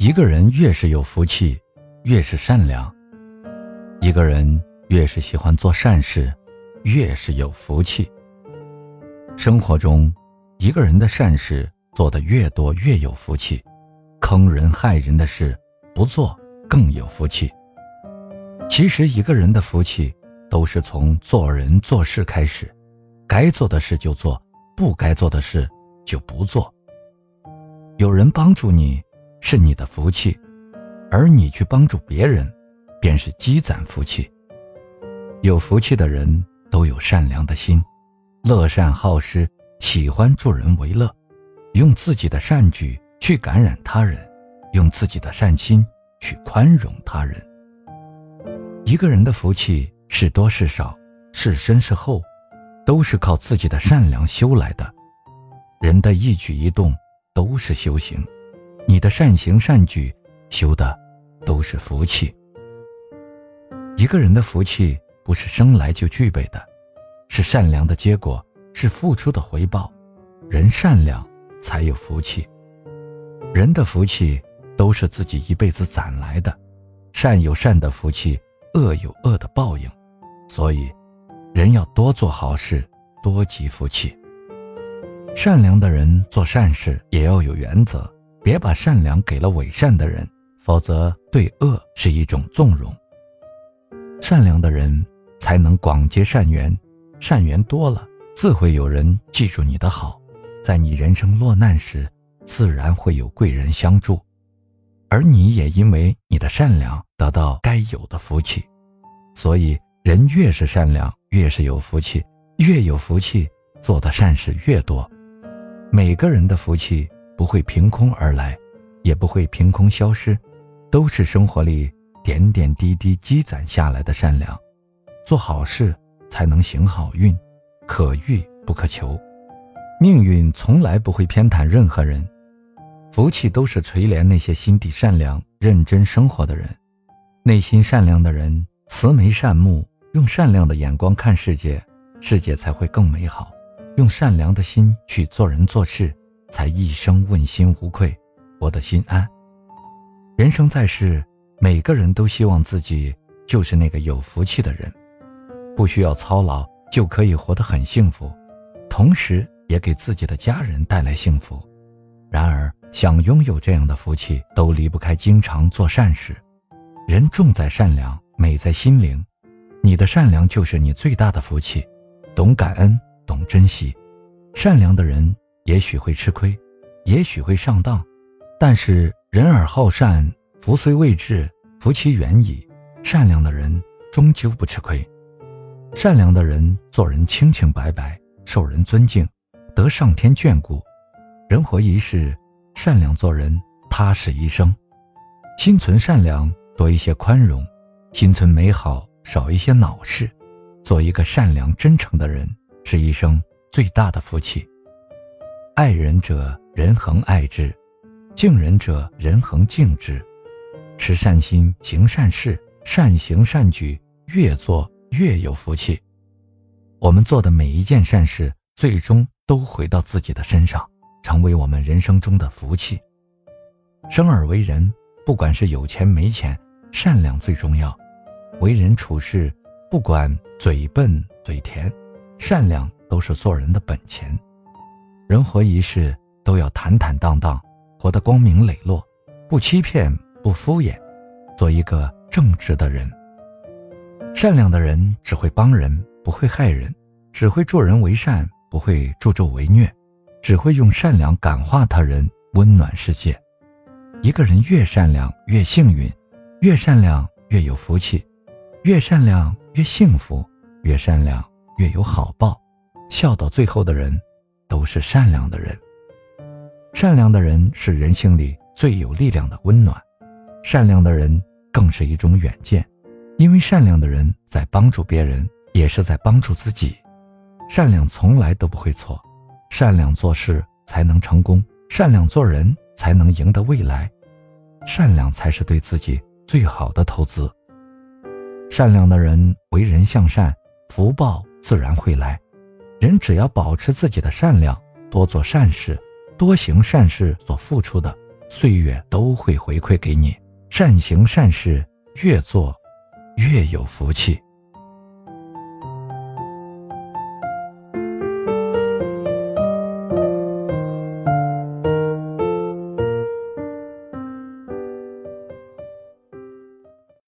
一个人越是有福气，越是善良；一个人越是喜欢做善事，越是有福气。生活中，一个人的善事做得越多，越有福气；坑人害人的事不做，更有福气。其实，一个人的福气都是从做人做事开始，该做的事就做，不该做的事就不做。有人帮助你。是你的福气，而你去帮助别人，便是积攒福气。有福气的人都有善良的心，乐善好施，喜欢助人为乐，用自己的善举去感染他人，用自己的善心去宽容他人。一个人的福气是多是少，是深是厚，都是靠自己的善良修来的。人的一举一动都是修行。你的善行善举，修的都是福气。一个人的福气不是生来就具备的，是善良的结果，是付出的回报。人善良才有福气。人的福气都是自己一辈子攒来的，善有善的福气，恶有恶的报应。所以，人要多做好事，多积福气。善良的人做善事也要有原则。别把善良给了伪善的人，否则对恶是一种纵容。善良的人才能广结善缘，善缘多了，自会有人记住你的好，在你人生落难时，自然会有贵人相助，而你也因为你的善良得到该有的福气。所以，人越是善良，越是有福气，越有福气，做的善事越多。每个人的福气。不会凭空而来，也不会凭空消失，都是生活里点点滴滴积攒下来的善良。做好事才能行好运，可遇不可求。命运从来不会偏袒任何人，福气都是垂怜那些心地善良、认真生活的人。内心善良的人，慈眉善目，用善良的眼光看世界，世界才会更美好。用善良的心去做人做事。才一生问心无愧，活得心安。人生在世，每个人都希望自己就是那个有福气的人，不需要操劳就可以活得很幸福，同时也给自己的家人带来幸福。然而，想拥有这样的福气，都离不开经常做善事。人重在善良，美在心灵。你的善良就是你最大的福气。懂感恩，懂珍惜，善良的人。也许会吃亏，也许会上当，但是人而好善，福虽未至，福其远矣。善良的人终究不吃亏，善良的人做人清清白白，受人尊敬，得上天眷顾。人活一世，善良做人，踏实一生。心存善良，多一些宽容；心存美好，少一些恼事。做一个善良真诚的人，是一生最大的福气。爱人者，人恒爱之；敬人者，人恒敬之。持善心，行善事，善行善举，越做越有福气。我们做的每一件善事，最终都回到自己的身上，成为我们人生中的福气。生而为人，不管是有钱没钱，善良最重要。为人处事，不管嘴笨嘴甜，善良都是做人的本钱。人活一世，都要坦坦荡荡，活得光明磊落，不欺骗，不敷衍，做一个正直的人。善良的人只会帮人，不会害人；只会助人为善，不会助纣为虐；只会用善良感化他人，温暖世界。一个人越善良越幸运，越善良越有福气，越善良越幸福，越善良越有好报。笑到最后的人。都是善良的人，善良的人是人性里最有力量的温暖，善良的人更是一种远见，因为善良的人在帮助别人，也是在帮助自己。善良从来都不会错，善良做事才能成功，善良做人才能赢得未来，善良才是对自己最好的投资。善良的人为人向善，福报自然会来。人只要保持自己的善良多做善事多行善事所付出的岁月都会回馈给你。善行善事越做越有福气。